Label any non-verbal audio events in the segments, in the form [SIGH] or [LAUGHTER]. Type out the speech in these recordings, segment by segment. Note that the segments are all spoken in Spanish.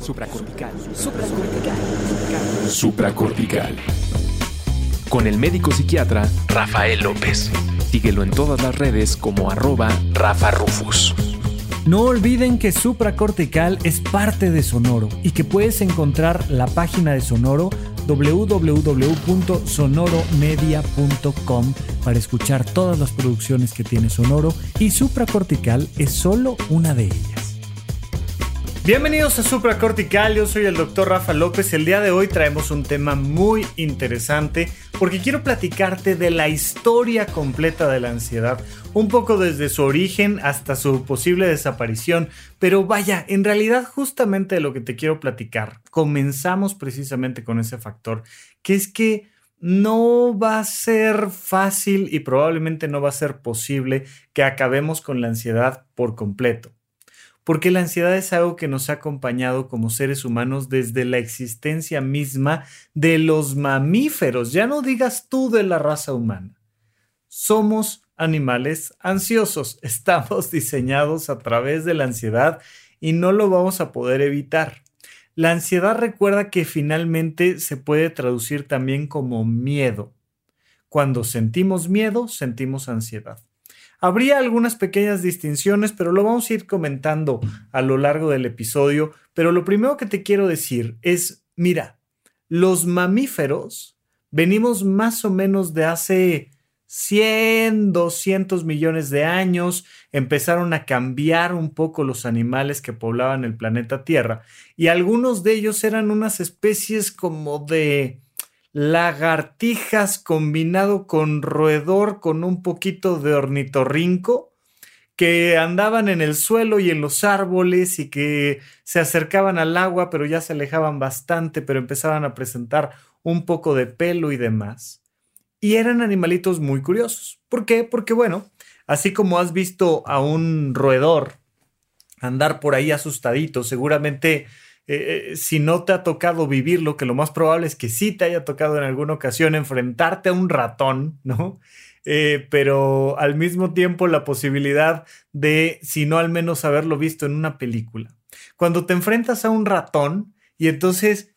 Supracortical. Supracortical. Supracortical. Con el médico psiquiatra Rafael López. Síguelo en todas las redes como arroba Rafa Rufus. No olviden que Supracortical es parte de Sonoro y que puedes encontrar la página de Sonoro www.sonoromedia.com para escuchar todas las producciones que tiene Sonoro y Supracortical es solo una de ellas. Bienvenidos a Supracortical, yo soy el doctor Rafa López. El día de hoy traemos un tema muy interesante porque quiero platicarte de la historia completa de la ansiedad, un poco desde su origen hasta su posible desaparición, pero vaya, en realidad justamente de lo que te quiero platicar, comenzamos precisamente con ese factor, que es que no va a ser fácil y probablemente no va a ser posible que acabemos con la ansiedad por completo porque la ansiedad es algo que nos ha acompañado como seres humanos desde la existencia misma de los mamíferos, ya no digas tú de la raza humana. Somos animales ansiosos, [LAUGHS] estamos diseñados a través de la ansiedad y no lo vamos a poder evitar. La ansiedad recuerda que finalmente se puede traducir también como miedo. Cuando sentimos miedo, sentimos ansiedad. Habría algunas pequeñas distinciones, pero lo vamos a ir comentando a lo largo del episodio. Pero lo primero que te quiero decir es, mira, los mamíferos venimos más o menos de hace 100, 200 millones de años, empezaron a cambiar un poco los animales que poblaban el planeta Tierra y algunos de ellos eran unas especies como de lagartijas combinado con roedor con un poquito de ornitorrinco que andaban en el suelo y en los árboles y que se acercaban al agua pero ya se alejaban bastante pero empezaban a presentar un poco de pelo y demás. Y eran animalitos muy curiosos. ¿Por qué? Porque bueno, así como has visto a un roedor andar por ahí asustadito, seguramente eh, eh, si no te ha tocado vivirlo, que lo más probable es que sí te haya tocado en alguna ocasión enfrentarte a un ratón, ¿no? Eh, pero al mismo tiempo la posibilidad de, si no al menos haberlo visto en una película. Cuando te enfrentas a un ratón y entonces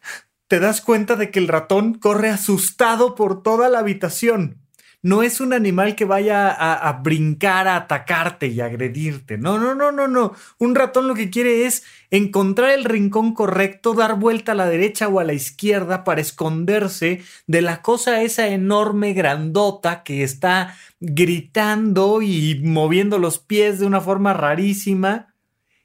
te das cuenta de que el ratón corre asustado por toda la habitación no es un animal que vaya a, brincar, a atacarte y agredirte. No, no, no, no, no. Un ratón lo que quiere es encontrar el rincón correcto, dar vuelta a la derecha o a la izquierda para esconderse de la cosa esa enorme grandota que está gritando y moviendo los pies de una forma rarísima.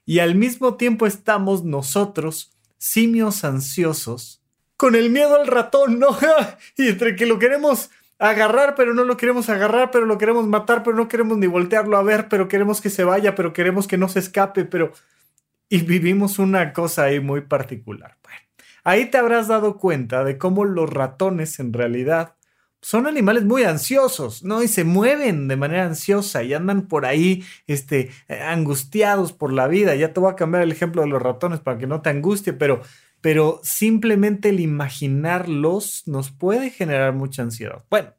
Y al mismo tiempo estamos nosotros, simios ansiosos, con el miedo al ratón, ¿no? [LAUGHS] y entre que lo queremos agarrar, pero no lo queremos agarrar, pero lo queremos matar, pero no queremos ni voltearlo a ver, pero queremos que se vaya, pero queremos que no se escape, pero... Y vivimos una cosa ahí muy particular. Bueno, ahí te habrás dado cuenta de cómo los ratones en realidad son animales muy ansiosos, ¿no? Y se mueven de manera ansiosa y andan por ahí, este, angustiados por la vida. Ya te voy a cambiar el ejemplo de los ratones para que no te angustie, pero pero simplemente el imaginarlos nos puede generar mucha ansiedad. Bueno,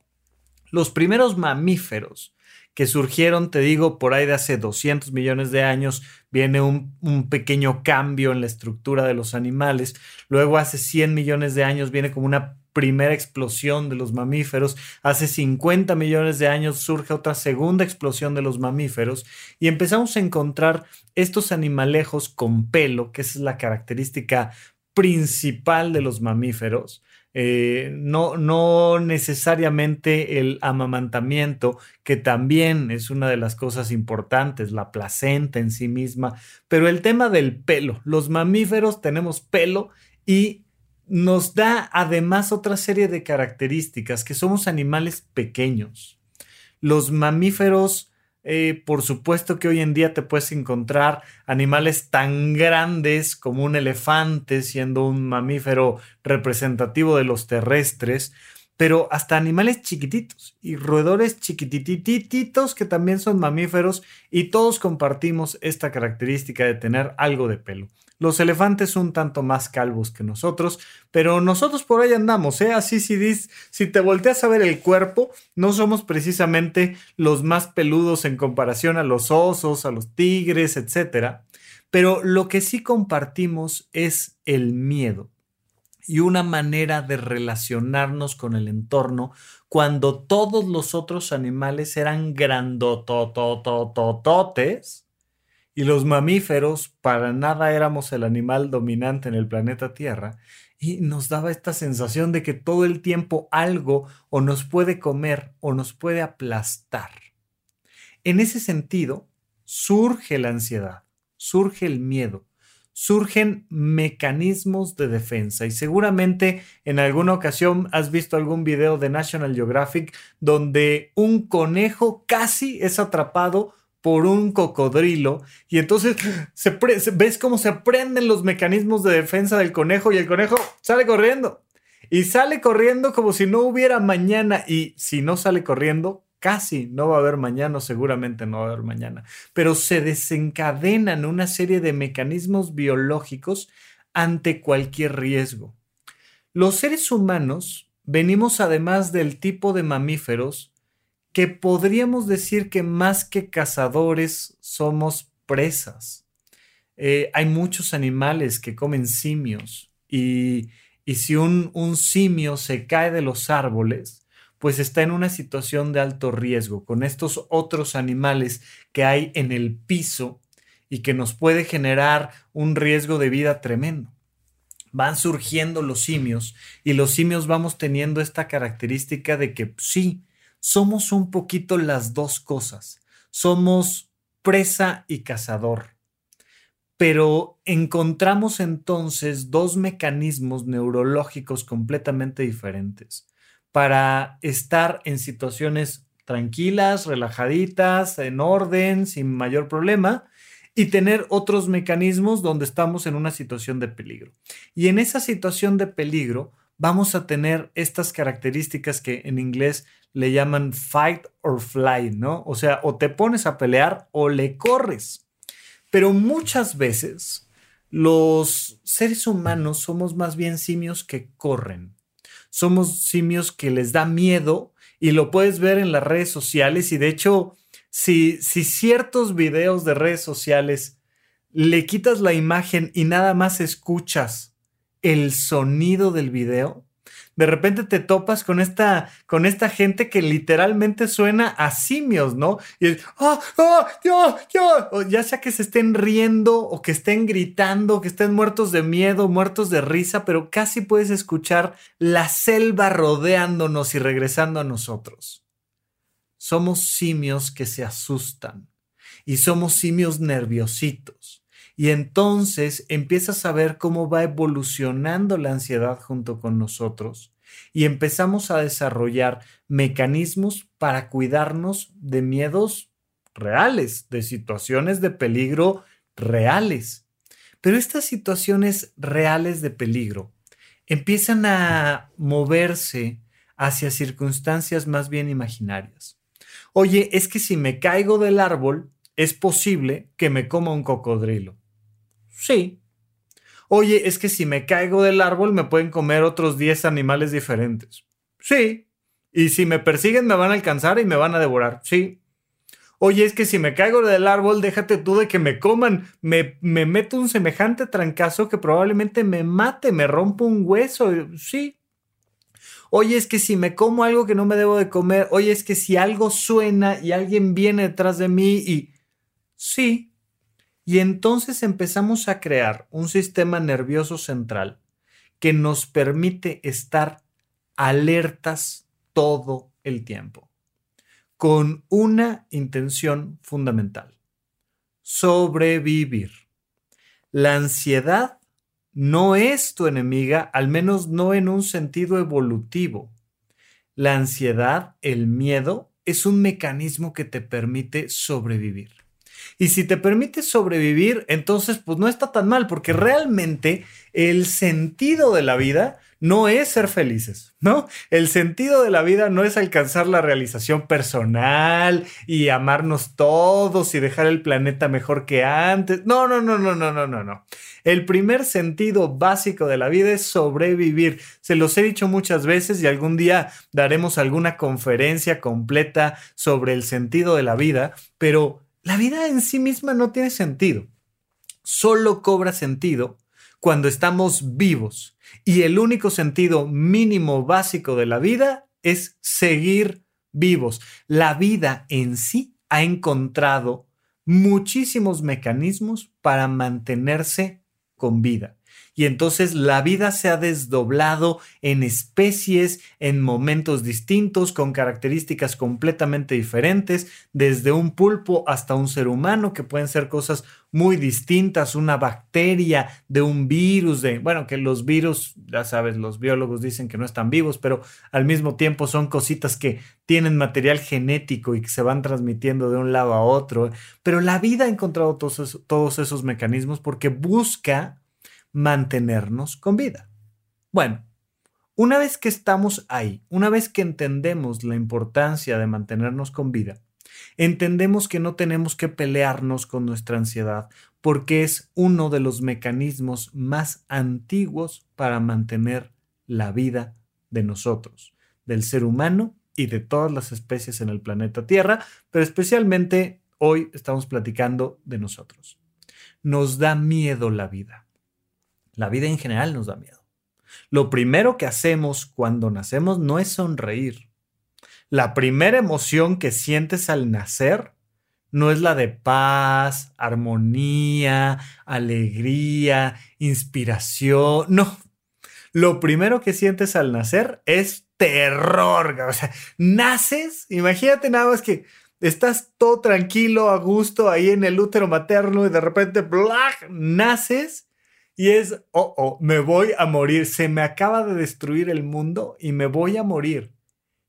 los primeros mamíferos que surgieron, te digo, por ahí de hace 200 millones de años, viene un, pequeño cambio en la estructura de los animales. Luego, hace 100 millones de años, viene como una primera explosión de los mamíferos. Hace 50 millones de años surge otra segunda explosión de los mamíferos y empezamos a encontrar estos animalejos con pelo, que es la característica principal de los mamíferos. Eh, no, no necesariamente el amamantamiento, que también es una de las cosas importantes, la placenta en sí misma, pero el tema del pelo. Los mamíferos tenemos pelo y nos da además otra serie de características, que somos animales pequeños. Los mamíferos eh, por supuesto que hoy en día te puedes encontrar animales tan grandes como un elefante, siendo un mamífero representativo de los terrestres, pero hasta animales chiquititos y roedores chiquitititos que también son mamíferos y todos compartimos esta característica de tener algo de pelo. Los elefantes son un tanto más calvos que nosotros, pero nosotros por ahí andamos, ¿eh? Así si, dis, si te volteas a ver el cuerpo, no somos precisamente los más peludos en comparación a los osos, a los tigres, etc. Pero lo que sí compartimos es el miedo y una manera de relacionarnos con el entorno cuando todos los otros animales eran grandotototototes y los mamíferos para nada éramos el animal dominante en el planeta Tierra y nos daba esta sensación de que todo el tiempo algo o nos puede comer o nos puede aplastar. En ese sentido, surge la ansiedad, surge el miedo, surgen mecanismos de defensa y seguramente en alguna ocasión has visto algún video de National Geographic donde un conejo casi es atrapado por un cocodrilo y entonces ves cómo se prenden los mecanismos de defensa del conejo y el conejo sale corriendo. Y sale corriendo como si no hubiera mañana y si no sale corriendo, casi no va a haber mañana, seguramente no va a haber mañana, pero se desencadenan una serie de mecanismos biológicos ante cualquier riesgo. Los seres humanos venimos además del tipo de mamíferos que podríamos decir que más que cazadores somos presas. Eh, hay muchos animales que comen simios y, si un, un simio se cae de los árboles, pues está en una situación de alto riesgo con estos otros animales que hay en el piso y que nos puede generar un riesgo de vida tremendo. Van surgiendo los simios y los simios vamos teniendo esta característica de que sí, somos un poquito las dos cosas. Somos presa y cazador. Pero encontramos entonces dos mecanismos neurológicos completamente diferentes para estar en situaciones tranquilas, relajaditas, en orden, sin mayor problema, y tener otros mecanismos donde estamos en una situación de peligro. Y en esa situación de peligro vamos a tener estas características que en inglés le llaman fight or fly, ¿no? O sea, o te pones a pelear o le corres. Pero muchas veces los seres humanos somos más bien simios que corren. Somos simios que les da miedo y lo puedes ver en las redes sociales. Y de hecho, si, si ciertos videos de redes sociales le quitas la imagen y nada más escuchas el sonido del video, de repente te topas con esta, con esta gente que literalmente suena a simios, ¿no? Y es, ¡ah, ah, ya, ya! ya sea que se estén riendo o que estén gritando, que estén muertos de miedo, muertos de risa, pero casi puedes escuchar la selva rodeándonos y regresando a nosotros. Somos simios que se asustan y somos simios nerviositos. Y entonces empiezas a ver cómo va evolucionando la ansiedad junto con nosotros y empezamos a desarrollar mecanismos para cuidarnos de miedos reales, de situaciones de peligro reales. Pero estas situaciones reales de peligro empiezan a moverse hacia circunstancias más bien imaginarias. Oye, es que si me caigo del árbol, es posible que me coma un cocodrilo. Sí. Oye, es que si me caigo del árbol me pueden comer otros 10 animales diferentes. Sí. Y si me persiguen me van a alcanzar y me van a devorar. Sí. Oye, es que si me caigo del árbol, déjate tú de que me coman. Me, me meto un semejante trancazo que probablemente me mate, me rompo un hueso. Sí. Oye, es que si me como algo que no me debo de comer. Oye, es que si algo suena y alguien viene detrás de mí y... Sí. Y entonces empezamos a crear un sistema nervioso central que nos permite estar alertas todo el tiempo, con una intención fundamental, sobrevivir. La ansiedad no es tu enemiga, al menos no en un sentido evolutivo. La ansiedad, el miedo, es un mecanismo que te permite sobrevivir. Y si te permite sobrevivir, entonces pues no está tan mal, porque realmente el sentido de la vida no es ser felices, ¿no? El sentido de la vida no es alcanzar la realización personal y amarnos todos y dejar el planeta mejor que antes. No, no, no, no, no, no, no, no. El primer sentido básico de la vida es sobrevivir. Se los he dicho muchas veces y algún día daremos alguna conferencia completa sobre el sentido de la vida, pero la vida en sí misma no tiene sentido. Solo cobra sentido cuando estamos vivos. Y el único sentido mínimo básico de la vida es seguir vivos. La vida en sí ha encontrado muchísimos mecanismos para mantenerse con vida. Y entonces la vida se ha desdoblado en especies, en momentos distintos, con características completamente diferentes, desde un pulpo hasta un ser humano, que pueden ser cosas muy distintas, una bacteria, de un virus, de, bueno, que los virus, ya sabes, los biólogos dicen que no están vivos, pero al mismo tiempo son cositas que tienen material genético y que se van transmitiendo de un lado a otro. Pero la vida ha encontrado todos todos esos mecanismos porque busca mantenernos con vida. Bueno, una vez que estamos ahí, una vez que entendemos la importancia de mantenernos con vida, entendemos que no tenemos que pelearnos con nuestra ansiedad porque es uno de los mecanismos más antiguos para mantener la vida de nosotros, del ser humano y de todas las especies en el planeta Tierra, pero especialmente hoy estamos platicando de nosotros. Nos da miedo la vida. La vida en general nos da miedo. Lo primero que hacemos cuando nacemos no es sonreír. La primera emoción que sientes al nacer no es la de paz, armonía, alegría, inspiración. No. Lo primero que sientes al nacer es terror. O sea, naces, imagínate nada más que estás todo tranquilo, a gusto ahí en el útero materno y de repente, naces y es, oh, oh, me voy a morir, se me acaba de destruir el mundo y me voy a morir.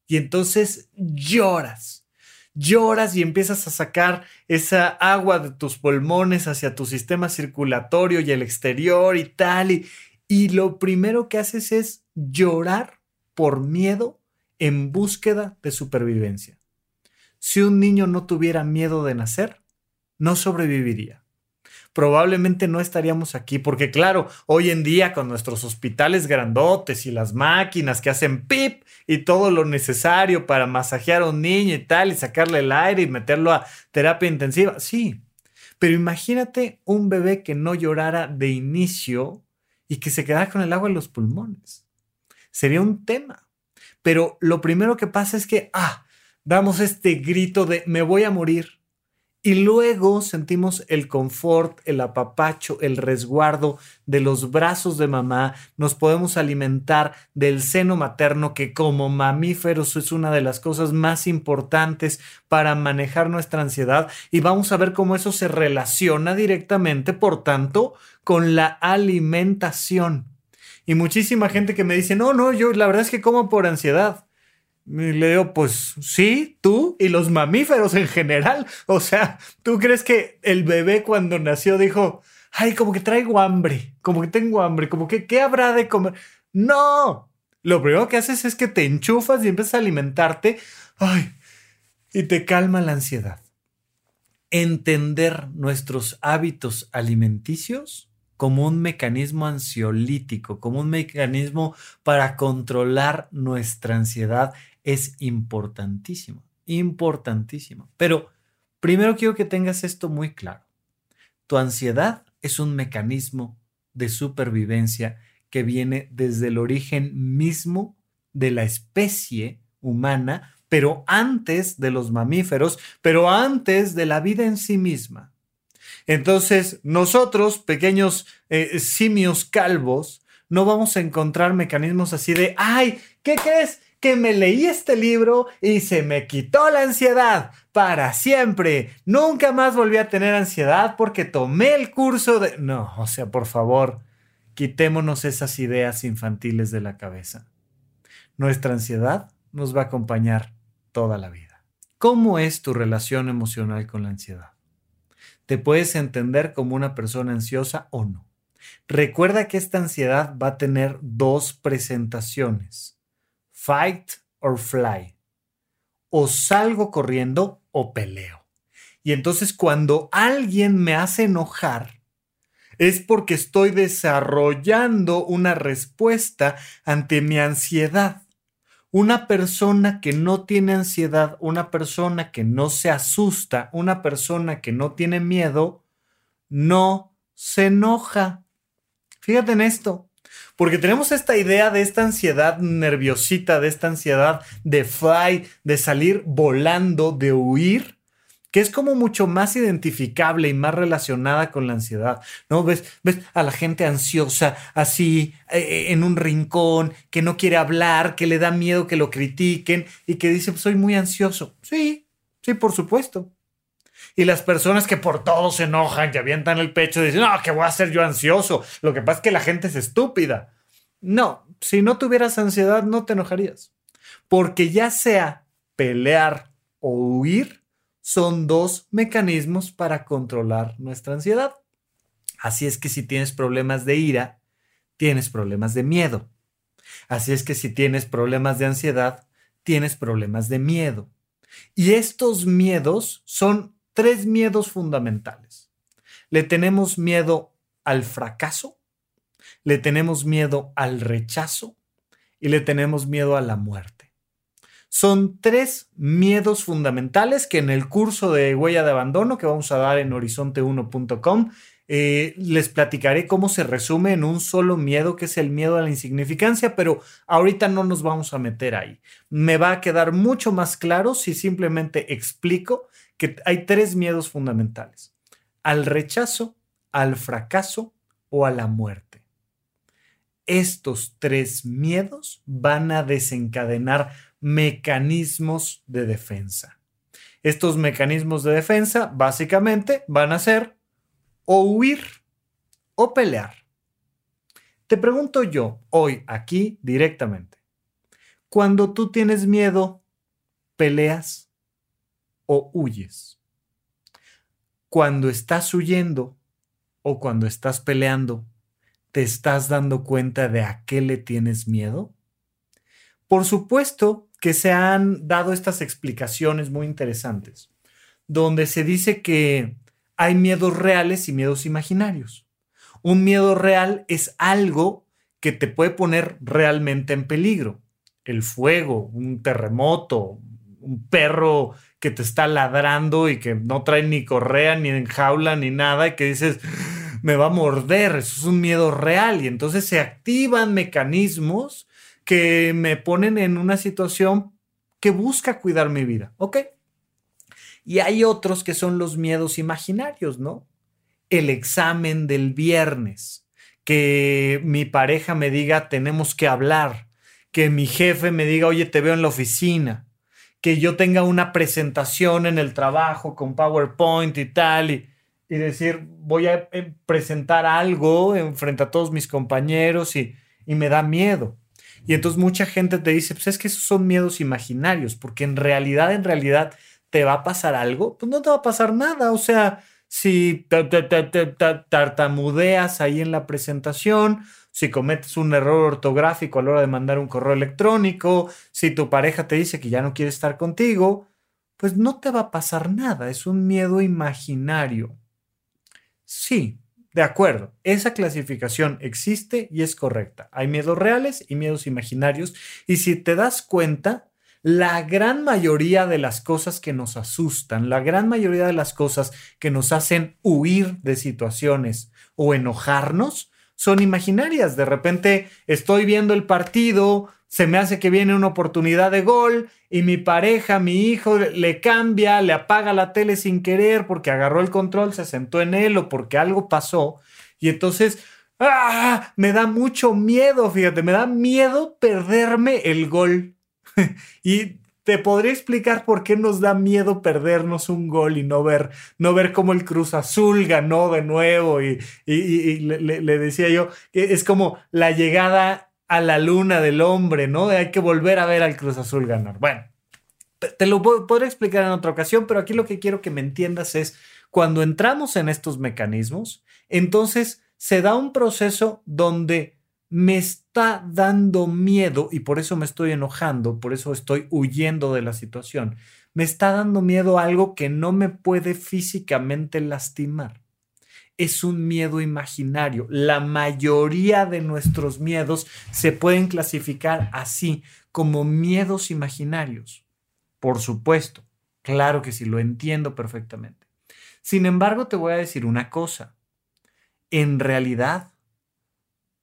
Y entonces lloras, lloras y empiezas a sacar esa agua de tus pulmones hacia tu sistema circulatorio y el exterior y tal. Y, y lo primero que haces es llorar por miedo en búsqueda de supervivencia. Si un niño no tuviera miedo de nacer, no sobreviviría probablemente no estaríamos aquí, porque claro, hoy en día con nuestros hospitales grandotes y las máquinas que hacen pip y todo lo necesario para masajear a un niño y tal, y sacarle el aire y meterlo a terapia intensiva, sí, pero imagínate un bebé que no llorara de inicio y que se quedara con el agua en los pulmones. Sería un tema. Pero lo primero que pasa es que, ah, damos este grito de me voy a morir y luego sentimos el confort, el apapacho, el resguardo de los brazos de mamá. Nos podemos alimentar del seno materno, que como mamíferos es una de las cosas más importantes para manejar nuestra ansiedad. Y vamos a ver cómo eso se relaciona directamente, por tanto, con la alimentación. Y muchísima gente que me dice, no, no, yo la verdad es que como por ansiedad. Y le digo, pues sí, tú y los mamíferos en general. O sea, ¿tú crees que el bebé cuando nació dijo, ay, como que traigo hambre, como que tengo hambre, como que, ¿qué habrá de comer? No, lo primero que haces es que te enchufas y empiezas a alimentarte, ay, y te calma la ansiedad. Entender nuestros hábitos alimenticios como un mecanismo ansiolítico, como un mecanismo para controlar nuestra ansiedad es importantísimo, importantísimo. Pero primero quiero que tengas esto muy claro. Tu ansiedad es un mecanismo de supervivencia que viene desde el origen mismo de la especie humana, pero antes de los mamíferos, pero antes de la vida en sí misma. Entonces, nosotros, pequeños eh, simios calvos, no vamos a encontrar mecanismos así de, ay, ¿qué crees? Que me leí este libro y se me quitó la ansiedad para siempre. Nunca más volví a tener ansiedad porque tomé el curso de... No, o sea, por favor, quitémonos esas ideas infantiles de la cabeza. Nuestra ansiedad nos va a acompañar toda la vida. ¿Cómo es tu relación emocional con la ansiedad? ¿Te puedes entender como una persona ansiosa o no? Recuerda que esta ansiedad va a tener dos presentaciones, fight or fly. O salgo corriendo o peleo. Y entonces cuando alguien me hace enojar, es porque estoy desarrollando una respuesta ante mi ansiedad. Una persona que no tiene ansiedad, una persona que no se asusta, una persona que no tiene miedo, no se enoja. Fíjate en esto, porque tenemos esta idea de esta ansiedad nerviosita, de esta ansiedad de fly, de salir volando, de huir, que es como mucho más identificable y más relacionada con la ansiedad, ¿no? Ves, ves a la gente ansiosa, así, eh, eh, en un rincón, que no quiere hablar, que le da miedo que lo critiquen y que dice, soy muy ansioso. Sí, sí, por supuesto. Y las personas que por todo se enojan, que avientan el pecho y dicen, no, que voy a ser yo ansioso. Lo que pasa es que la gente es estúpida. No, si no tuvieras ansiedad, no te enojarías. Porque ya sea pelear o huir, son dos mecanismos para controlar nuestra ansiedad. Así es que si tienes problemas de ira, tienes problemas de miedo. Así es que si tienes problemas de ansiedad, tienes problemas de miedo. Y estos miedos son tres miedos fundamentales. Le tenemos miedo al fracaso, le tenemos miedo al rechazo y le tenemos miedo a la muerte. Son tres miedos fundamentales que en el curso de huella de abandono que vamos a dar en horizonte1.com eh, les platicaré cómo se resume en un solo miedo, que es el miedo a la insignificancia, pero ahorita no nos vamos a meter ahí. Me va a quedar mucho más claro si simplemente explico que hay tres miedos fundamentales. Al rechazo, al fracaso o a la muerte. Estos tres miedos van a desencadenar mecanismos de defensa. Estos mecanismos de defensa básicamente van a ser o huir o pelear. Te pregunto yo hoy aquí directamente, cuando tú tienes miedo, peleas o huyes. Cuando estás huyendo o cuando estás peleando, ¿te estás dando cuenta de a qué le tienes miedo? Por supuesto que se han dado estas explicaciones muy interesantes, donde se dice que hay miedos reales y miedos imaginarios. Un miedo real es algo que te puede poner realmente en peligro. El fuego, un terremoto, un perro que te está ladrando y que no trae ni correa, ni en jaula, ni nada, y que dices, me va a morder, eso es un miedo real. Y entonces se activan mecanismos que me ponen en una situación que busca cuidar mi vida, ¿ok? Y hay otros que son los miedos imaginarios, ¿no? El examen del viernes, que mi pareja me diga tenemos que hablar, que mi jefe me diga oye te veo en la oficina, que yo tenga una presentación en el trabajo con PowerPoint y tal, y, y decir voy a eh, presentar algo en frente a todos mis compañeros y, y me da miedo. Y entonces mucha gente te dice, pues es que esos son miedos imaginarios, porque en realidad, en realidad, ¿te va a pasar algo? Pues no te va a pasar nada. O sea, si tartamudeas ahí en la presentación, si cometes un error ortográfico a la hora de mandar un correo electrónico, si tu pareja te dice que ya no quiere estar contigo, pues no te va a pasar nada. Es un miedo imaginario. Sí, de acuerdo, esa clasificación existe y es correcta. Hay miedos reales y miedos imaginarios. Y si te das cuenta, la gran mayoría de las cosas que nos asustan, la gran mayoría de las cosas que nos hacen huir de situaciones o enojarnos, son imaginarias. De repente estoy viendo el partido, se me hace que viene una oportunidad de gol y mi pareja, mi hijo, le cambia, le apaga la tele sin querer porque agarró el control, se sentó en él o porque algo pasó. Y entonces, ¡ah! Me da mucho miedo, fíjate, me da miedo perderme el gol. [LAUGHS] y te podría explicar por qué nos da miedo perdernos un gol y no ver, no ver cómo el Cruz Azul ganó de nuevo. Y, le, le decía yo, es como la llegada a la luna del hombre, ¿no? Hay que volver a ver al Cruz Azul ganar. Bueno, te lo podré explicar en otra ocasión, pero aquí lo que quiero que me entiendas es, cuando entramos en estos mecanismos, entonces se da un proceso donde me está dando miedo y por eso me estoy enojando, por eso estoy huyendo de la situación. Me está dando miedo algo que no me puede físicamente lastimar. Es un miedo imaginario. La mayoría de nuestros miedos se pueden clasificar así, como miedos imaginarios. Por supuesto, claro que sí, lo entiendo perfectamente. Sin embargo, te voy a decir una cosa. En realidad,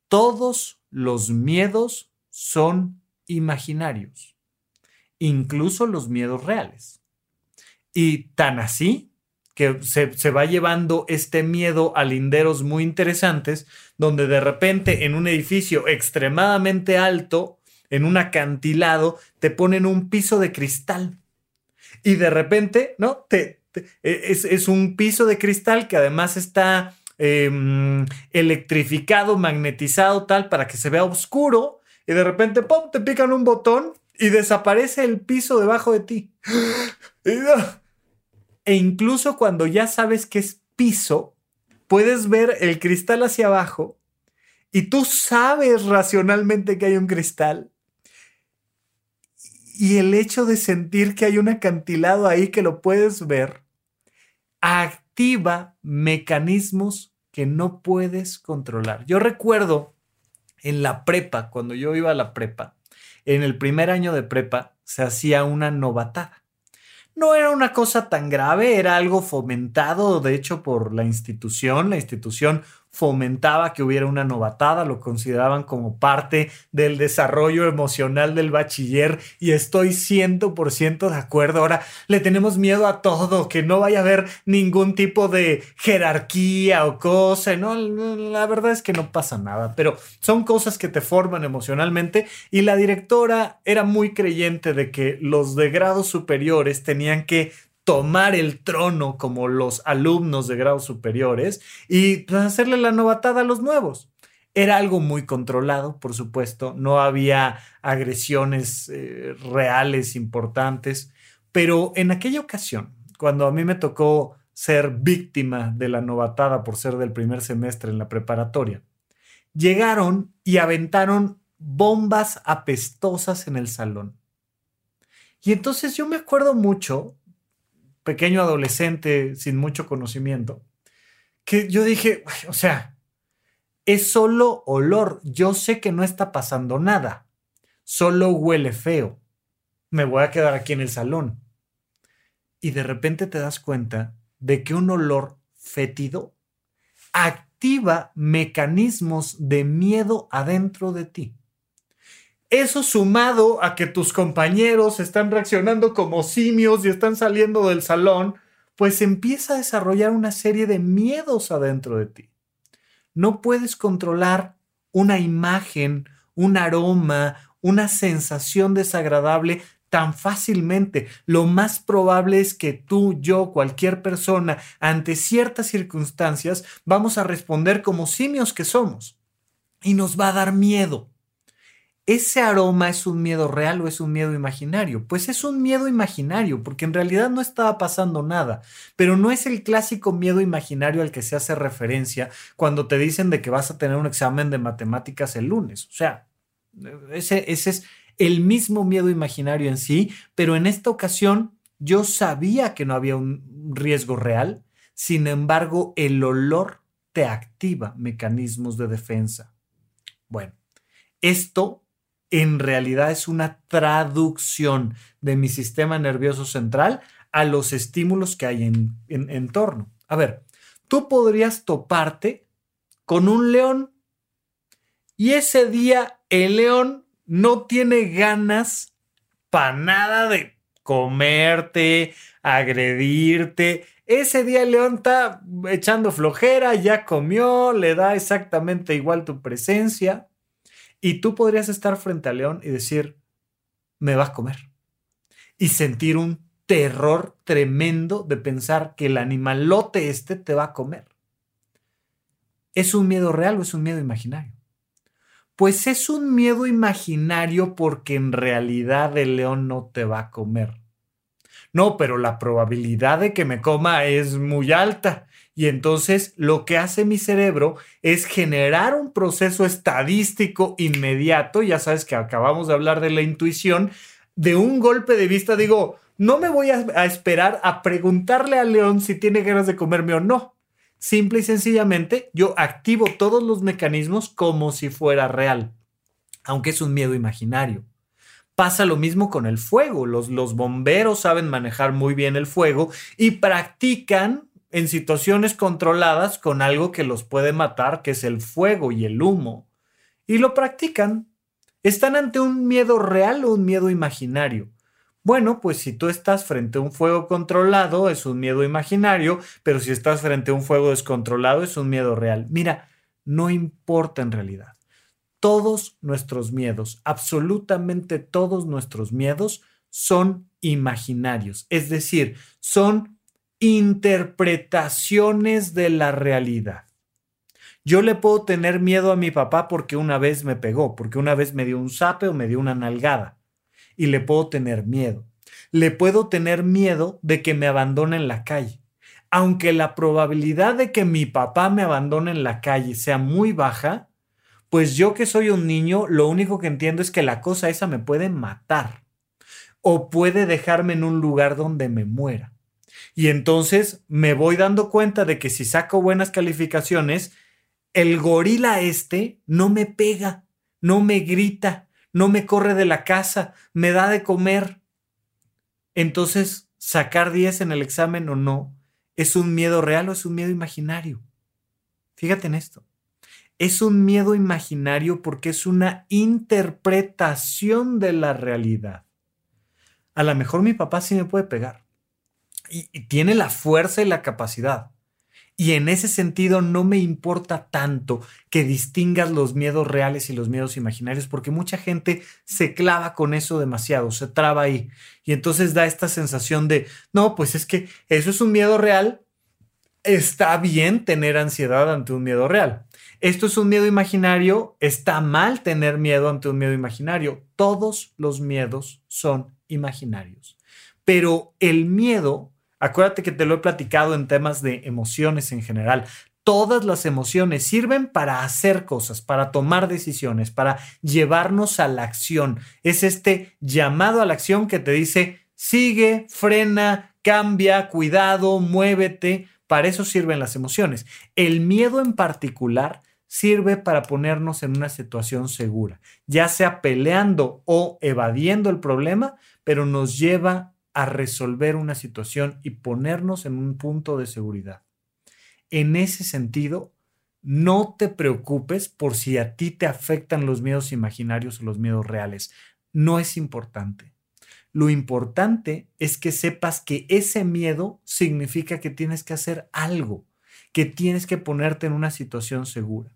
todos los miedos son imaginarios, incluso los miedos reales. Y tan así que se, va llevando este miedo a linderos muy interesantes, donde de repente en un edificio extremadamente alto, en un acantilado, te ponen un piso de cristal. Y de repente, ¿no? Te, es, es un piso de cristal que además está Em, electrificado, magnetizado, tal, para que se vea oscuro. Y de repente, ¡pum!, te pican un botón y desaparece el piso debajo de ti. [GASPS] E incluso cuando ya sabes que es piso, puedes ver el cristal hacia abajo y tú sabes racionalmente que hay un cristal. Y el hecho de sentir que hay un acantilado ahí que lo puedes ver, activa mecanismos que no puedes controlar. Yo recuerdo en la prepa, cuando yo iba a la prepa, en el primer año de prepa se hacía una novatada. No era una cosa tan grave, era algo fomentado, de hecho, por la institución. La institución fomentaba que hubiera una novatada, lo consideraban como parte del desarrollo emocional del bachiller y estoy 100% de acuerdo. Ahora le tenemos miedo a todo, que no vaya a haber ningún tipo de jerarquía o cosa, no, la verdad es que no pasa nada, pero son cosas que te forman emocionalmente y la directora era muy creyente de que los de grados superiores tenían que tomar el trono como los alumnos de grados superiores y hacerle la novatada a los nuevos. Era algo muy controlado, por supuesto, no había agresiones eh, reales importantes, pero en aquella ocasión, cuando a mí me tocó ser víctima de la novatada por ser del primer semestre en la preparatoria, llegaron y aventaron bombas apestosas en el salón. Y entonces yo me acuerdo mucho pequeño adolescente sin mucho conocimiento, que yo dije, o sea, es solo olor, yo sé que no está pasando nada, solo huele feo, me voy a quedar aquí en el salón. Y de repente te das cuenta de que un olor fétido activa mecanismos de miedo adentro de ti. Eso sumado a que tus compañeros están reaccionando como simios y están saliendo del salón, pues empieza a desarrollar una serie de miedos adentro de ti. No puedes controlar una imagen, un aroma, una sensación desagradable tan fácilmente. Lo más probable es que tú, yo, cualquier persona, ante ciertas circunstancias, vamos a responder como simios que somos. Y nos va a dar miedo. ¿Ese aroma es un miedo real o es un miedo imaginario? Pues es un miedo imaginario, porque en realidad no estaba pasando nada, pero no es el clásico miedo imaginario al que se hace referencia cuando te dicen de que vas a tener un examen de matemáticas el lunes. O sea, ese, ese es el mismo miedo imaginario en sí, pero en esta ocasión yo sabía que no había un riesgo real, sin embargo, el olor te activa mecanismos de defensa. Bueno, esto en realidad es una traducción de mi sistema nervioso central a los estímulos que hay en, torno. A ver, tú podrías toparte con un león y ese día el león no tiene ganas para nada de comerte, agredirte. Ese día el león está echando flojera, ya comió, le da exactamente igual tu presencia. Y tú podrías estar frente al león y decir, me vas a comer. Y sentir un terror tremendo de pensar que el animalote este te va a comer. ¿Es un miedo real o es un miedo imaginario? Pues es un miedo imaginario porque en realidad el león no te va a comer. No, pero la probabilidad de que me coma es muy alta. Y entonces lo que hace mi cerebro es generar un proceso estadístico inmediato. Ya sabes que acabamos de hablar de la intuición. De un golpe de vista digo, no me voy a, a esperar a preguntarle al león si tiene ganas de comerme o no. Simple y sencillamente yo activo todos los mecanismos como si fuera real, aunque es un miedo imaginario. Pasa lo mismo con el fuego. Los, los bomberos saben manejar muy bien el fuego y practican en situaciones controladas con algo que los puede matar, que es el fuego y el humo. Y lo practican. ¿Están ante un miedo real o un miedo imaginario? Bueno, pues si tú estás frente a un fuego controlado, es un miedo imaginario, pero si estás frente a un fuego descontrolado, es un miedo real. Mira, no importa en realidad. Todos nuestros miedos, absolutamente todos nuestros miedos, son imaginarios, es decir, son interpretaciones de la realidad. Yo le puedo tener miedo a mi papá porque una vez me pegó, porque una vez me dio un zape o me dio una nalgada. Y le puedo tener miedo. Le puedo tener miedo de que me abandone en la calle. Aunque la probabilidad de que mi papá me abandone en la calle sea muy baja, pues yo que soy un niño, lo único que entiendo es que la cosa esa me puede matar o puede dejarme en un lugar donde me muera. Y entonces me voy dando cuenta de que si saco buenas calificaciones, el gorila este no me pega, no me grita, no me corre de la casa, me da de comer. Entonces, sacar 10 en el examen o no, ¿es un miedo real o es un miedo imaginario? Fíjate en esto. Es un miedo imaginario porque es una interpretación de la realidad. A lo mejor mi papá sí me puede pegar y, tiene la fuerza y la capacidad. Y en ese sentido no me importa tanto que distingas los miedos reales y los miedos imaginarios, porque mucha gente se clava con eso demasiado, se traba ahí. Y entonces da esta sensación de, no, pues es que eso es un miedo real, está bien tener ansiedad ante un miedo real. Esto es un miedo imaginario, está mal tener miedo ante un miedo imaginario. Todos los miedos son imaginarios. Pero el miedo Acuérdate que te lo he platicado en temas de emociones en general. Todas las emociones sirven para hacer cosas, para tomar decisiones, para llevarnos a la acción. Es este llamado a la acción que te dice, sigue, frena, cambia, cuidado, muévete. Para eso sirven las emociones. El miedo en particular sirve para ponernos en una situación segura, ya sea peleando o evadiendo el problema, pero nos lleva a resolver una situación y ponernos en un punto de seguridad. En ese sentido, no te preocupes por si a ti te afectan los miedos imaginarios o los miedos reales. No es importante. Lo importante es que sepas que ese miedo significa que tienes que hacer algo, que tienes que ponerte en una situación segura.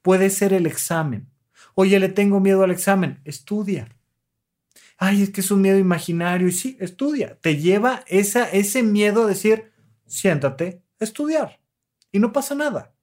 Puede ser el examen. Oye, le tengo miedo al examen. Estudia ay, es que es un miedo imaginario. Y sí, estudia. Te lleva esa, ese miedo a decir, siéntate, estudiar. Y no pasa nada.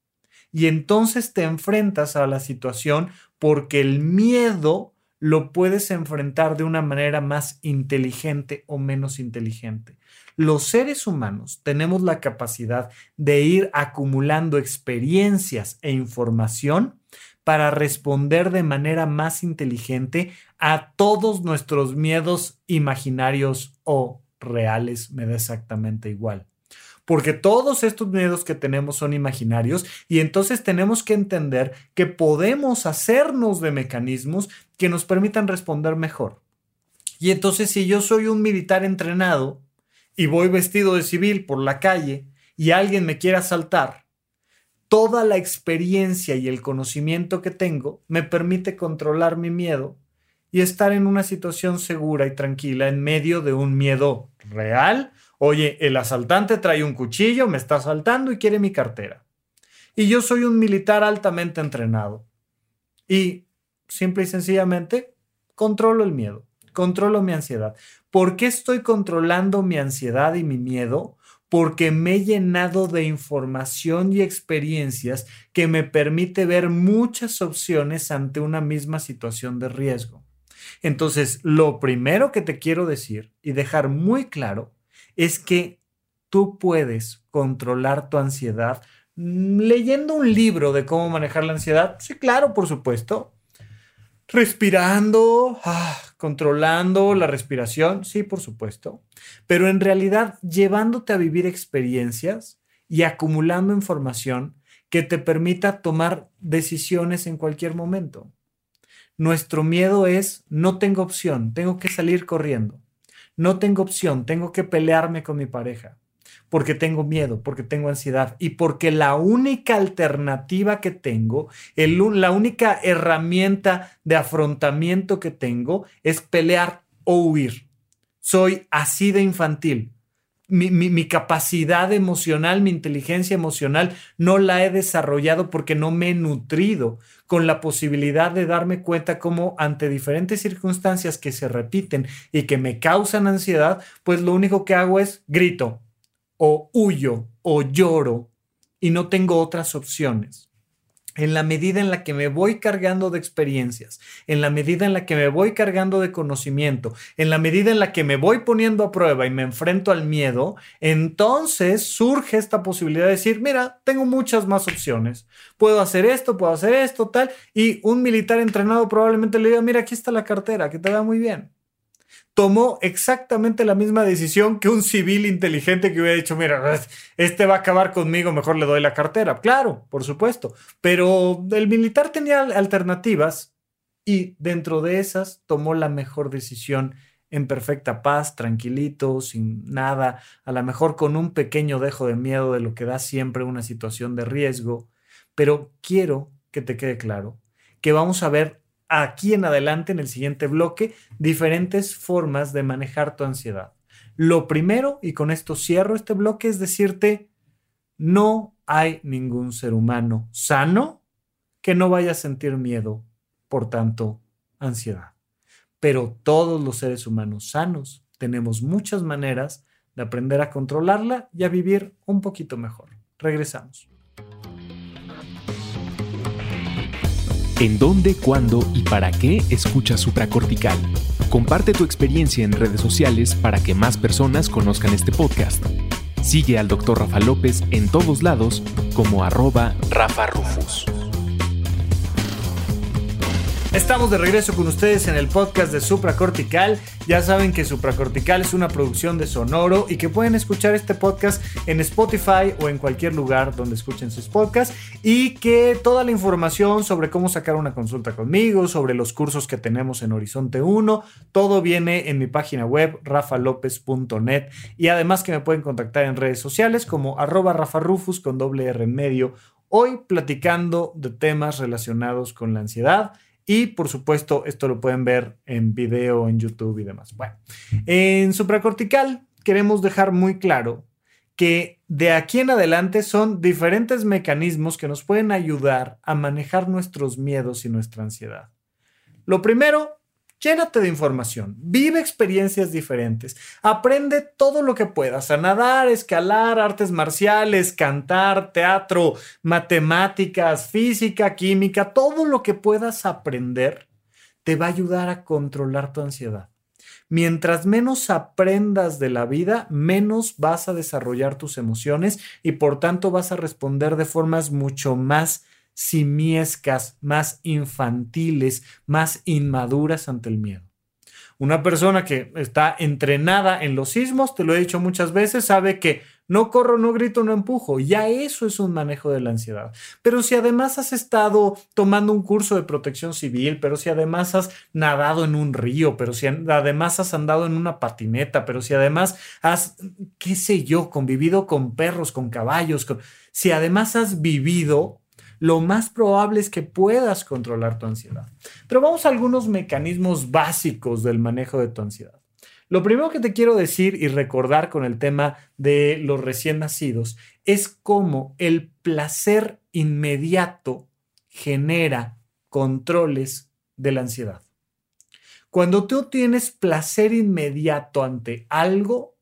Y entonces te enfrentas a la situación porque el miedo lo puedes enfrentar de una manera más inteligente o menos inteligente. Los seres humanos tenemos la capacidad de ir acumulando experiencias e información para responder de manera más inteligente a todos nuestros miedos imaginarios o reales, me da exactamente igual. Porque todos estos miedos que tenemos son imaginarios y entonces tenemos que entender que podemos hacernos de mecanismos que nos permitan responder mejor. Y entonces si yo soy un militar entrenado y voy vestido de civil por la calle y alguien me quiere asaltar, toda la experiencia y el conocimiento que tengo me permite controlar mi miedo y estar en una situación segura y tranquila en medio de un miedo real. Oye, el asaltante trae un cuchillo, me está asaltando y quiere mi cartera. Y yo soy un militar altamente entrenado. Y simple y sencillamente controlo el miedo, controlo mi ansiedad. ¿Por qué estoy controlando mi ansiedad y mi miedo? Porque me he llenado de información y experiencias que me permite ver muchas opciones ante una misma situación de riesgo. Entonces, lo primero que te quiero decir y dejar muy claro es que tú puedes controlar tu ansiedad mm, leyendo un libro de cómo manejar la ansiedad. Sí, claro, por supuesto. Respirando, ah, controlando la respiración, sí, por supuesto. Pero en realidad llevándote a vivir experiencias y acumulando información que te permita tomar decisiones en cualquier momento. Nuestro miedo es, no tengo opción, tengo que salir corriendo. No tengo opción, tengo que pelearme con mi pareja porque tengo miedo, porque tengo ansiedad y porque la única alternativa que tengo, la única herramienta de afrontamiento que tengo es pelear o huir. Soy así de infantil. Mi, mi, capacidad emocional, mi inteligencia emocional, no la he desarrollado porque no me he nutrido con la posibilidad de darme cuenta cómo ante diferentes circunstancias que se repiten y que me causan ansiedad, pues lo único que hago es grito, o huyo o lloro y no tengo otras opciones. En la medida en la que me voy cargando de experiencias, en la medida en la que me voy cargando de conocimiento, en la medida en la que me voy poniendo a prueba y me enfrento al miedo, entonces surge esta posibilidad de decir, mira, tengo muchas más opciones. Puedo hacer esto, puedo hacer esto, tal. Y un militar entrenado probablemente le diga, mira, aquí está la cartera, que te va muy bien tomó exactamente la misma decisión que un civil inteligente que hubiera dicho, mira, este va a acabar conmigo, mejor le doy la cartera. Claro, por supuesto, pero el militar tenía alternativas y dentro de esas tomó la mejor decisión en perfecta paz, tranquilito, sin nada, a lo mejor con un pequeño dejo de miedo de lo que da siempre una situación de riesgo. Pero quiero que te quede claro que vamos a ver aquí en adelante, en el siguiente bloque, diferentes formas de manejar tu ansiedad. Lo primero, y con esto cierro este bloque, es decirte, no hay ningún ser humano sano que no vaya a sentir miedo, por tanto, ansiedad. Pero todos los seres humanos sanos tenemos muchas maneras de aprender a controlarla y a vivir un poquito mejor. Regresamos. ¿En dónde, cuándo y para qué escuchas supracortical? Comparte tu experiencia en redes sociales para que más personas conozcan este podcast. Sigue al Dr. Rafa López en todos lados como arroba Rafa Rufus. Estamos de regreso con ustedes en el podcast de Supracortical. Ya saben que Supracortical es una producción de Sonoro y que pueden escuchar este podcast en Spotify o en cualquier lugar donde escuchen sus podcasts. Y que toda la información sobre cómo sacar una consulta conmigo, sobre los cursos que tenemos en Horizonte 1, todo viene en mi página web rafalopez.net y además que me pueden contactar en redes sociales como arroba rafarufus con doble R medio, hoy platicando de temas relacionados con la ansiedad y por supuesto, esto lo pueden ver en video, en YouTube y demás. Bueno, en supracortical queremos dejar muy claro que de aquí en adelante son diferentes mecanismos que nos pueden ayudar a manejar nuestros miedos y nuestra ansiedad. Lo primero Llénate de información, vive experiencias diferentes, aprende todo lo que puedas, a nadar, escalar, artes marciales, cantar, teatro, matemáticas, física, química, todo lo que puedas aprender te va a ayudar a controlar tu ansiedad. Mientras menos aprendas de la vida, menos vas a desarrollar tus emociones y por tanto vas a responder de formas mucho más simiescas, más infantiles, más inmaduras ante el miedo. Una persona que está entrenada en los sismos, te lo he dicho muchas veces, sabe que no corro, no grito, no empujo. Ya eso es un manejo de la ansiedad. Pero si además has estado tomando un curso de protección civil, pero si además has nadado en un río, pero si además has andado en una patineta, pero si además has, qué sé yo, convivido con perros, con caballos, si además has vivido lo más probable es que puedas controlar tu ansiedad. Pero vamos a algunos mecanismos básicos del manejo de tu ansiedad. Lo primero que te quiero decir y recordar con el tema de los recién nacidos es cómo el placer inmediato genera controles de la ansiedad. Cuando tú tienes placer inmediato ante algo,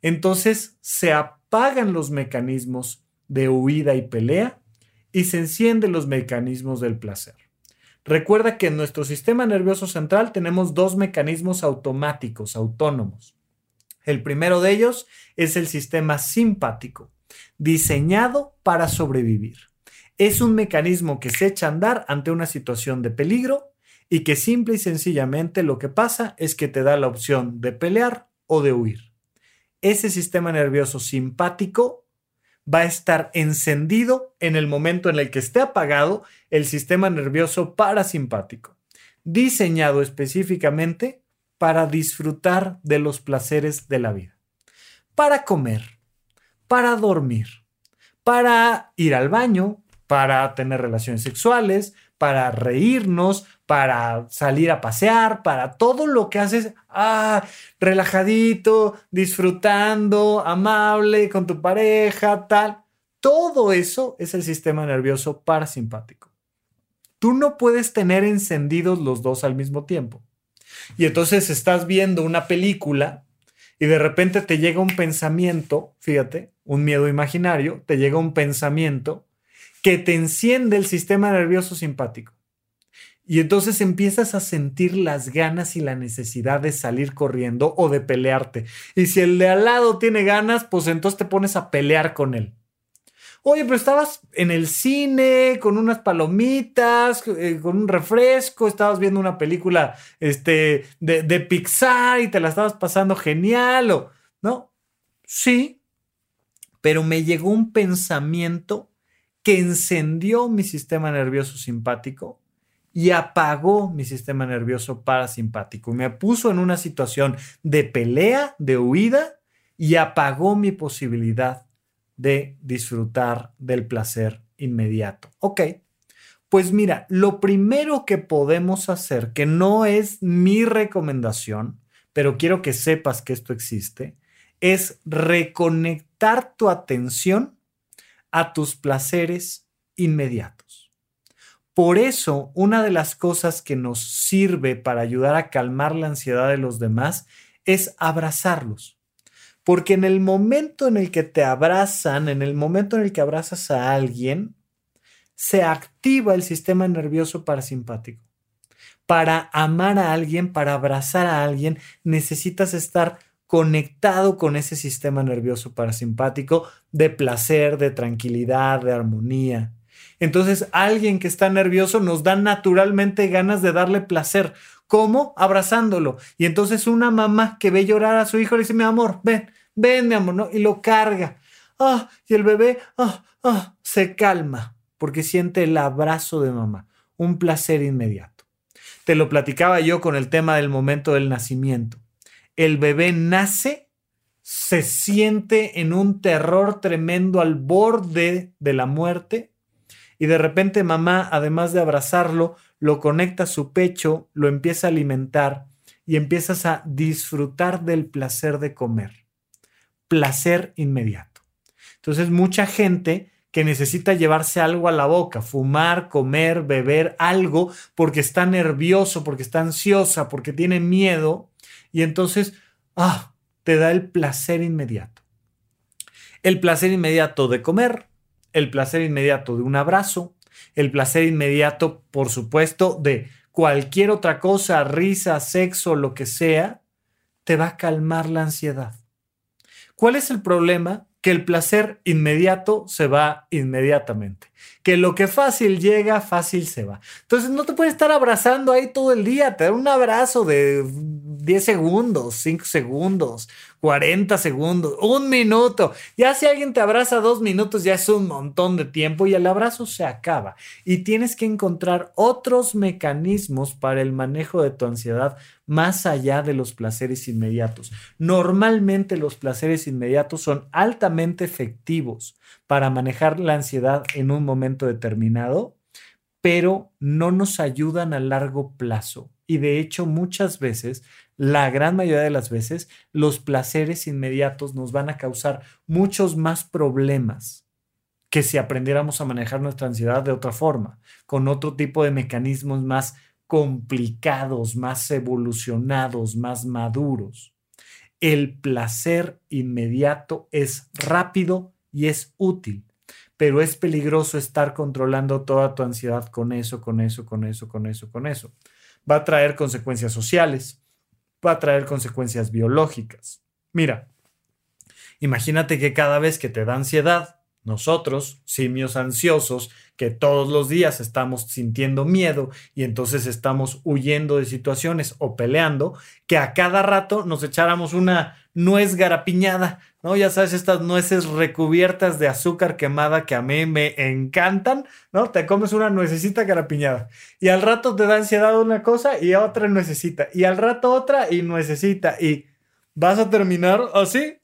entonces se apagan los mecanismos de huida y pelea y se encienden los mecanismos del placer. Recuerda que en nuestro sistema nervioso central tenemos dos mecanismos automáticos, autónomos. El primero de ellos es el sistema simpático, diseñado para sobrevivir. Es un mecanismo que se echa a andar ante una situación de peligro y que simple y sencillamente lo que pasa es que te da la opción de pelear o de huir. Ese sistema nervioso simpático va a estar encendido en el momento en el que esté apagado el sistema nervioso parasimpático, diseñado específicamente para disfrutar de los placeres de la vida, para comer, para dormir, para ir al baño, para tener relaciones sexuales, para reírnos, para salir a pasear, para todo lo que haces, ah, relajadito, disfrutando, amable con tu pareja, tal. Todo eso es el sistema nervioso parasimpático. Tú no puedes tener encendidos los dos al mismo tiempo. Y entonces estás viendo una película y de repente te llega un pensamiento, fíjate, un miedo imaginario, te llega un pensamiento que te enciende el sistema nervioso simpático. Y entonces empiezas a sentir las ganas y la necesidad de salir corriendo o de pelearte. Y si el de al lado tiene ganas, pues entonces te pones a pelear con él. Oye, pero estabas en el cine con unas palomitas, eh, con un refresco, estabas viendo una película este, de, de Pixar y te la estabas pasando genial, o, ¿no? Sí, pero me llegó un pensamiento que encendió mi sistema nervioso simpático y apagó mi sistema nervioso parasimpático. Me puso en una situación de pelea, de huida y apagó mi posibilidad de disfrutar del placer inmediato. Ok, pues mira, lo primero que podemos hacer, que no es mi recomendación, pero quiero que sepas que esto existe, es reconectar tu atención a tus placeres inmediatos. Por eso, una de las cosas que nos sirve para ayudar a calmar la ansiedad de los demás es abrazarlos. Porque en el momento en el que te abrazan, en el momento en el que abrazas a alguien, se activa el sistema nervioso parasimpático. Para amar a alguien, para abrazar a alguien, necesitas estar conectado con ese sistema nervioso parasimpático de placer, de tranquilidad, de armonía. Entonces, alguien que está nervioso nos da naturalmente ganas de darle placer. ¿Cómo? Abrazándolo. Y entonces una mamá que ve llorar a su hijo le dice, mi amor, ven, ven, mi amor, ¿no? Y lo carga. Ah, y el bebé, ah, ah, se calma porque siente el abrazo de mamá, un placer inmediato. Te lo platicaba yo con el tema del momento del nacimiento el bebé nace, se siente en un terror tremendo al borde de la muerte y de repente mamá, además de abrazarlo, lo conecta a su pecho, lo empieza a alimentar y empiezas a disfrutar del placer de comer. Placer inmediato. Entonces mucha gente que necesita llevarse algo a la boca, fumar, comer, beber algo porque está nervioso, porque está ansiosa, porque tiene miedo, y entonces, ah, te da el placer inmediato. El placer inmediato de comer, el placer inmediato de un abrazo, el placer inmediato, por supuesto, de cualquier otra cosa, risa, sexo, lo que sea, te va a calmar la ansiedad. ¿Cuál es el problema? Que el placer inmediato se va inmediatamente que lo que fácil llega, fácil se va. Entonces no te puedes estar abrazando ahí todo el día, te da un abrazo de 10 segundos, 5 segundos, 40 segundos, un minuto. Ya si alguien te abraza dos minutos, ya es un montón de tiempo y el abrazo se acaba. Y tienes que encontrar otros mecanismos para el manejo de tu ansiedad más allá de los placeres inmediatos. Normalmente los placeres inmediatos son altamente efectivos para manejar la ansiedad en un momento determinado, pero no nos ayudan a largo plazo. Y de hecho, muchas veces, la gran mayoría de las veces, los placeres inmediatos nos van a causar muchos más problemas que si aprendiéramos a manejar nuestra ansiedad de otra forma, con otro tipo de mecanismos más complicados, más evolucionados, más maduros. El placer inmediato es rápido y es útil, pero es peligroso estar controlando toda tu ansiedad con eso, con eso, con eso, con eso, con eso. Va a traer consecuencias sociales, va a traer consecuencias biológicas. Mira, imagínate que cada vez que te da ansiedad, nosotros, simios ansiosos, que todos los días estamos sintiendo miedo y entonces estamos huyendo de situaciones o peleando, que a cada rato nos echáramos una nuez garapiñada, ¿no? Ya sabes, estas nueces recubiertas de azúcar quemada que a mí me encantan, ¿no? Te comes una nuececita garapiñada y al rato te da ansiedad una cosa y otra nuececita y al rato otra y nuececita y vas a terminar así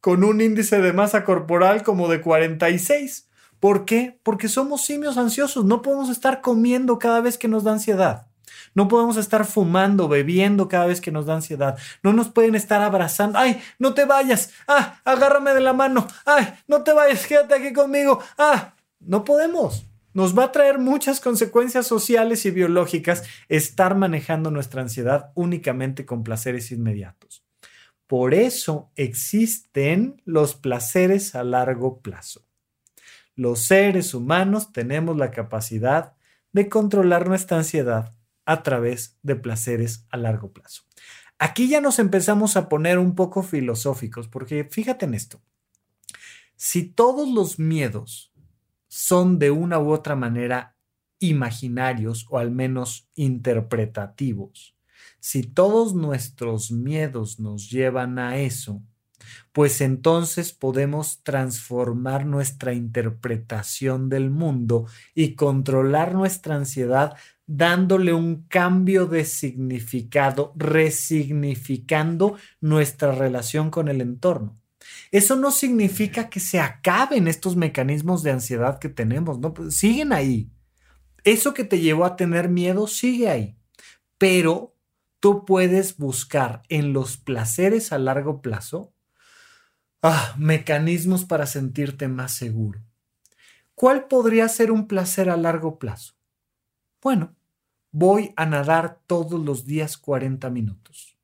con un índice de masa corporal como de 46 ¿Por qué? Porque somos simios ansiosos, no podemos estar comiendo cada vez que nos da ansiedad. No podemos estar fumando, bebiendo cada vez que nos da ansiedad. No nos pueden estar abrazando. ¡Ay, no te vayas! ¡Ah, agárrame de la mano! ¡Ay, no te vayas! Quédate aquí conmigo. ¡Ah! No podemos. Nos va a traer muchas consecuencias sociales y biológicas estar manejando nuestra ansiedad únicamente con placeres inmediatos. Por eso existen los placeres a largo plazo los seres humanos tenemos la capacidad de controlar nuestra ansiedad a través de placeres a largo plazo. Aquí ya nos empezamos a poner un poco filosóficos, porque fíjate en esto. Si todos los miedos son de una u otra manera imaginarios o al menos interpretativos, si todos nuestros miedos nos llevan a eso, pues entonces podemos transformar nuestra interpretación del mundo y controlar nuestra ansiedad dándole un cambio de significado, resignificando nuestra relación con el entorno. Eso no significa que se acaben estos mecanismos de ansiedad que tenemos, no, pues, siguen ahí. Eso que te llevó a tener miedo sigue ahí, pero tú puedes buscar en los placeres a largo plazo Ah, mecanismos para sentirte más seguro. ¿Cuál podría ser un placer a largo plazo? Bueno, voy a nadar todos los días 40 minutos.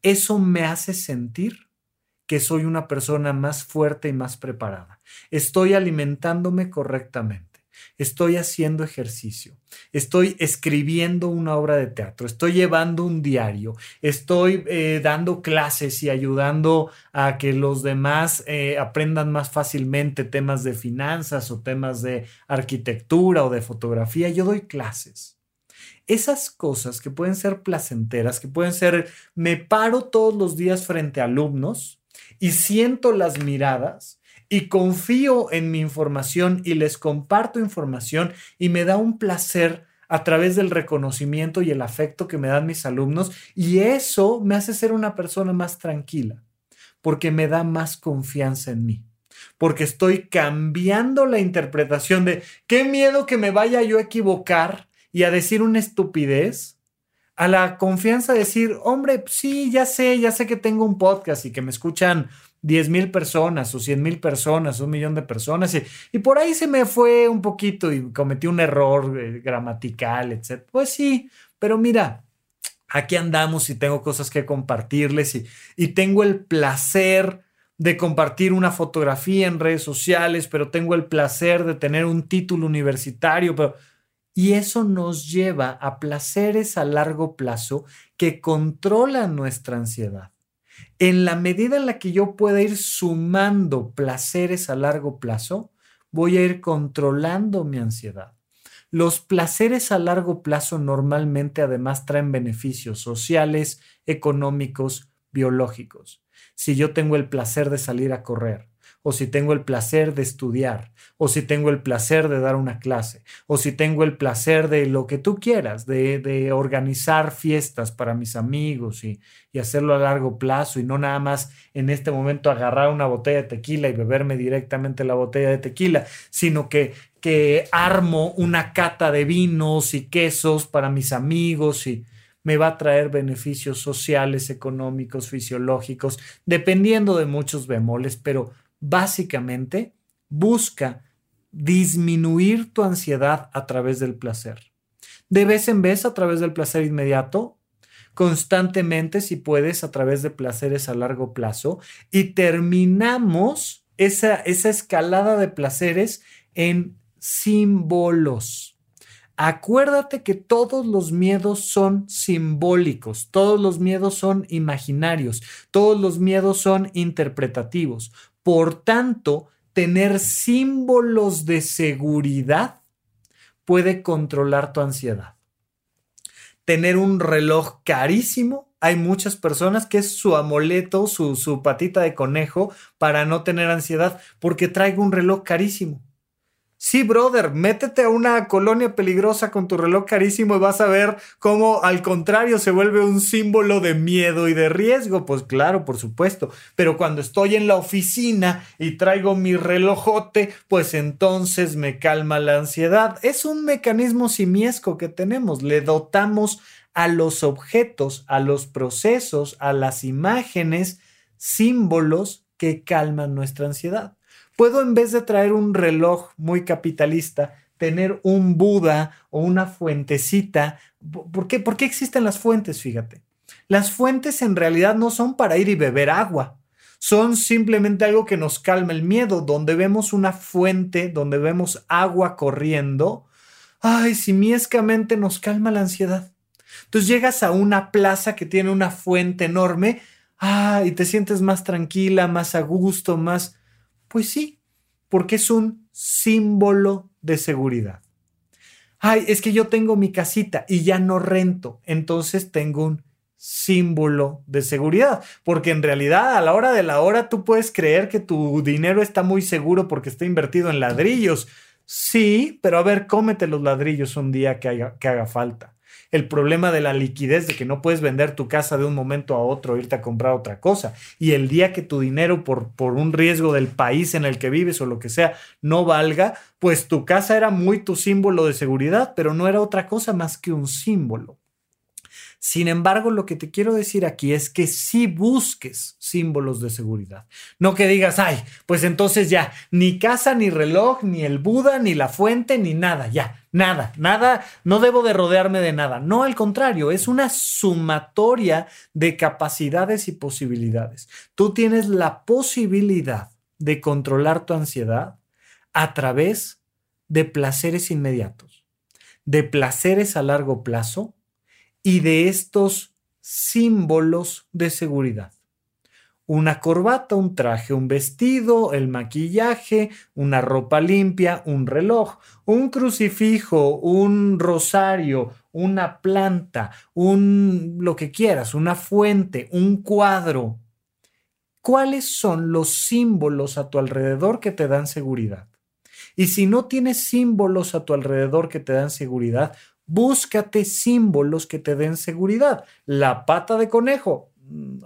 Eso me hace sentir que soy una persona más fuerte y más preparada. Estoy alimentándome correctamente estoy haciendo ejercicio, estoy escribiendo una obra de teatro, estoy llevando un diario, estoy eh, dando clases y ayudando a que los demás eh, aprendan más fácilmente temas de finanzas o temas de arquitectura o de fotografía. Yo doy clases. Esas cosas que pueden ser placenteras, que pueden ser, me paro todos los días frente a alumnos y siento las miradas y confío en mi información y les comparto información y me da un placer a través del reconocimiento y el afecto que me dan mis alumnos y eso me hace ser una persona más tranquila porque me da más confianza en mí. Porque estoy cambiando la interpretación de qué miedo que me vaya yo a equivocar y a decir una estupidez, a la confianza de decir, hombre, sí, ya sé, ya sé que tengo un podcast y que me escuchan 10 mil personas o 100 mil personas, un millón de personas, y, por ahí se me fue un poquito y cometí un error eh, gramatical, etc. Pues sí, pero mira, aquí andamos y tengo cosas que compartirles y, y tengo el placer de compartir una fotografía en redes sociales, pero tengo el placer de tener un título universitario. Y eso nos lleva a placeres a largo plazo que controlan nuestra ansiedad en la medida en la que yo pueda ir sumando placeres a largo plazo, voy a ir controlando mi ansiedad. Los placeres a largo plazo normalmente además traen beneficios sociales, económicos, biológicos. Si yo tengo el placer de salir a correr, o si tengo el placer de estudiar, o si tengo el placer de dar una clase, o si tengo el placer de lo que tú quieras, de, organizar fiestas para mis amigos y, y, hacerlo a largo plazo y no nada más en este momento agarrar una botella de tequila y beberme directamente la botella de tequila, sino que, que armo una cata de vinos y quesos para mis amigos y me va a traer beneficios sociales, económicos, fisiológicos, dependiendo de muchos bemoles, pero básicamente busca disminuir tu ansiedad a través del placer. De vez en vez a través del placer inmediato, constantemente si puedes a través de placeres a largo plazo y terminamos esa, esa escalada de placeres en símbolos. Acuérdate que todos los miedos son simbólicos, todos los miedos son imaginarios, todos los miedos son interpretativos. Por tanto, tener símbolos de seguridad puede controlar tu ansiedad. Tener un reloj carísimo. Hay muchas personas que es su amuleto, su, su patita de conejo para no tener ansiedad, porque traigo un reloj carísimo. Sí, brother, métete a una colonia peligrosa con tu reloj carísimo y vas a ver cómo al contrario se vuelve un símbolo de miedo y de riesgo. Pues claro, por supuesto. Pero cuando estoy en la oficina y traigo mi relojote, pues entonces me calma la ansiedad. Es un mecanismo simiesco que tenemos. Le dotamos a los objetos, a los procesos, a las imágenes, símbolos que calman nuestra ansiedad. Puedo en vez de traer un reloj muy capitalista, tener un Buda o una fuentecita. ¿Por qué? ¿Por qué existen las fuentes? Fíjate. Las fuentes en realidad no son para ir y beber agua. Son simplemente algo que nos calma el miedo, donde vemos una fuente, donde vemos agua corriendo. Ay, simiescamente nos calma la ansiedad. Entonces llegas a una plaza que tiene una fuente enorme, ah, y te sientes más tranquila, más a gusto, más pues sí, porque es un símbolo de seguridad. Ay, es que yo tengo mi casita y ya no rento, entonces tengo un símbolo de seguridad, porque en realidad a la hora de la hora tú puedes creer que tu dinero está muy seguro porque está invertido en ladrillos. Sí, pero a ver, cómete los ladrillos un día que haga, que haga falta el problema de la liquidez, de que no puedes vender tu casa de un momento a otro, irte a comprar otra cosa. Y el día que tu dinero por, por un riesgo del país en el que vives o lo que sea no valga, pues tu casa era muy tu símbolo de seguridad, pero no era otra cosa más que un símbolo. Sin embargo, lo que te quiero decir aquí es que sí busques símbolos de seguridad. No que digas, ay, pues entonces ya, ni casa, ni reloj, ni el Buda, ni la fuente, ni nada, ya, nada, nada, no debo de rodearme de nada. No, al contrario, es una sumatoria de capacidades y posibilidades. Tú tienes la posibilidad de controlar tu ansiedad a través de placeres inmediatos, de placeres a largo plazo y de estos símbolos de seguridad. Una corbata, un traje, un vestido, el maquillaje, una ropa limpia, un reloj, un crucifijo, un rosario, una planta, un lo que quieras, una fuente, un cuadro. ¿Cuáles son los símbolos a tu alrededor que te dan seguridad? Y si no tienes símbolos a tu alrededor que te dan seguridad, búscate símbolos que te den seguridad. La pata de conejo,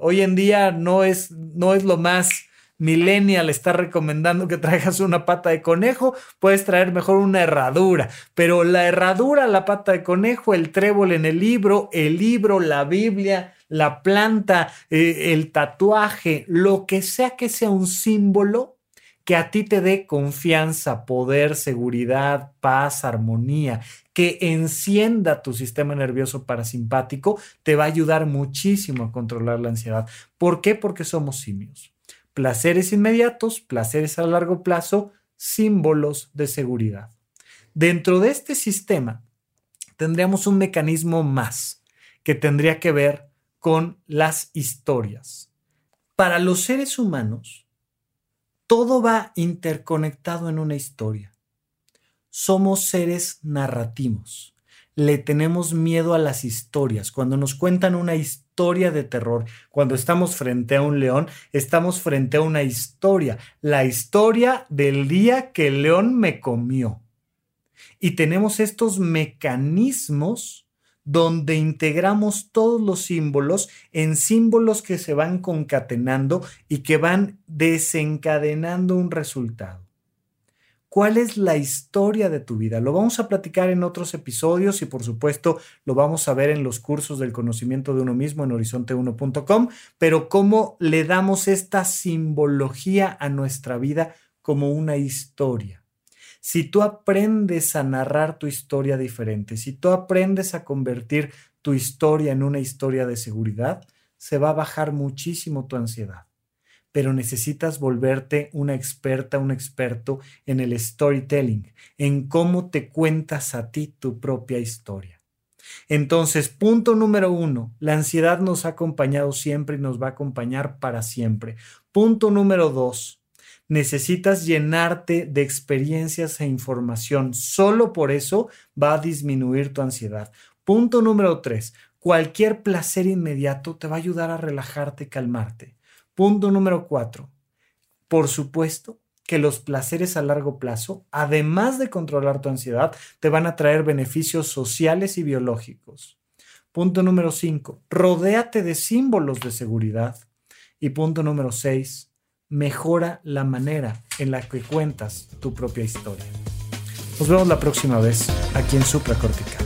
hoy en día no es, no es lo más millennial está recomendando que traigas una pata de conejo, puedes traer mejor una herradura, pero la herradura, la pata de conejo, el trébol en el libro, el libro, la Biblia, la planta, eh, el tatuaje, lo que sea que sea un símbolo, que a ti te dé confianza, poder, seguridad, paz, armonía, que encienda tu sistema nervioso parasimpático, te va a ayudar muchísimo a controlar la ansiedad. ¿Por qué? Porque somos simios. Placeres inmediatos, placeres a largo plazo, símbolos de seguridad. Dentro de este sistema tendríamos un mecanismo más que tendría que ver con las historias. Para los seres humanos, todo va interconectado en una historia. Somos seres narrativos. Le tenemos miedo a las historias. Cuando nos cuentan una historia de terror, cuando estamos frente a un león, estamos frente a una historia. La historia del día que el león me comió. Y tenemos estos mecanismos donde integramos todos los símbolos en símbolos que se van concatenando y que van desencadenando un resultado. ¿Cuál es la historia de tu vida? Lo vamos a platicar en otros episodios y por supuesto lo vamos a ver en los cursos del conocimiento de uno mismo en horizonte1.com, pero cómo le damos esta simbología a nuestra vida como una historia si tú aprendes a narrar tu historia diferente, si tú aprendes a convertir tu historia en una historia de seguridad, se va a bajar muchísimo tu ansiedad. Pero necesitas volverte una experta, un experto en el storytelling, en cómo te cuentas a ti tu propia historia. Entonces, punto número uno, la ansiedad nos ha acompañado siempre y nos va a acompañar para siempre. Punto número dos, necesitas llenarte de experiencias e información. Solo por eso va a disminuir tu ansiedad. Punto número tres, cualquier placer inmediato te va a ayudar a relajarte y calmarte. Punto número cuatro, por supuesto que los placeres a largo plazo, además de controlar tu ansiedad, te van a traer beneficios sociales y biológicos. Punto número cinco, rodéate de símbolos de seguridad. Y punto número seis, mejora la manera en la que cuentas tu propia historia. Nos vemos la próxima vez aquí en Supracortical.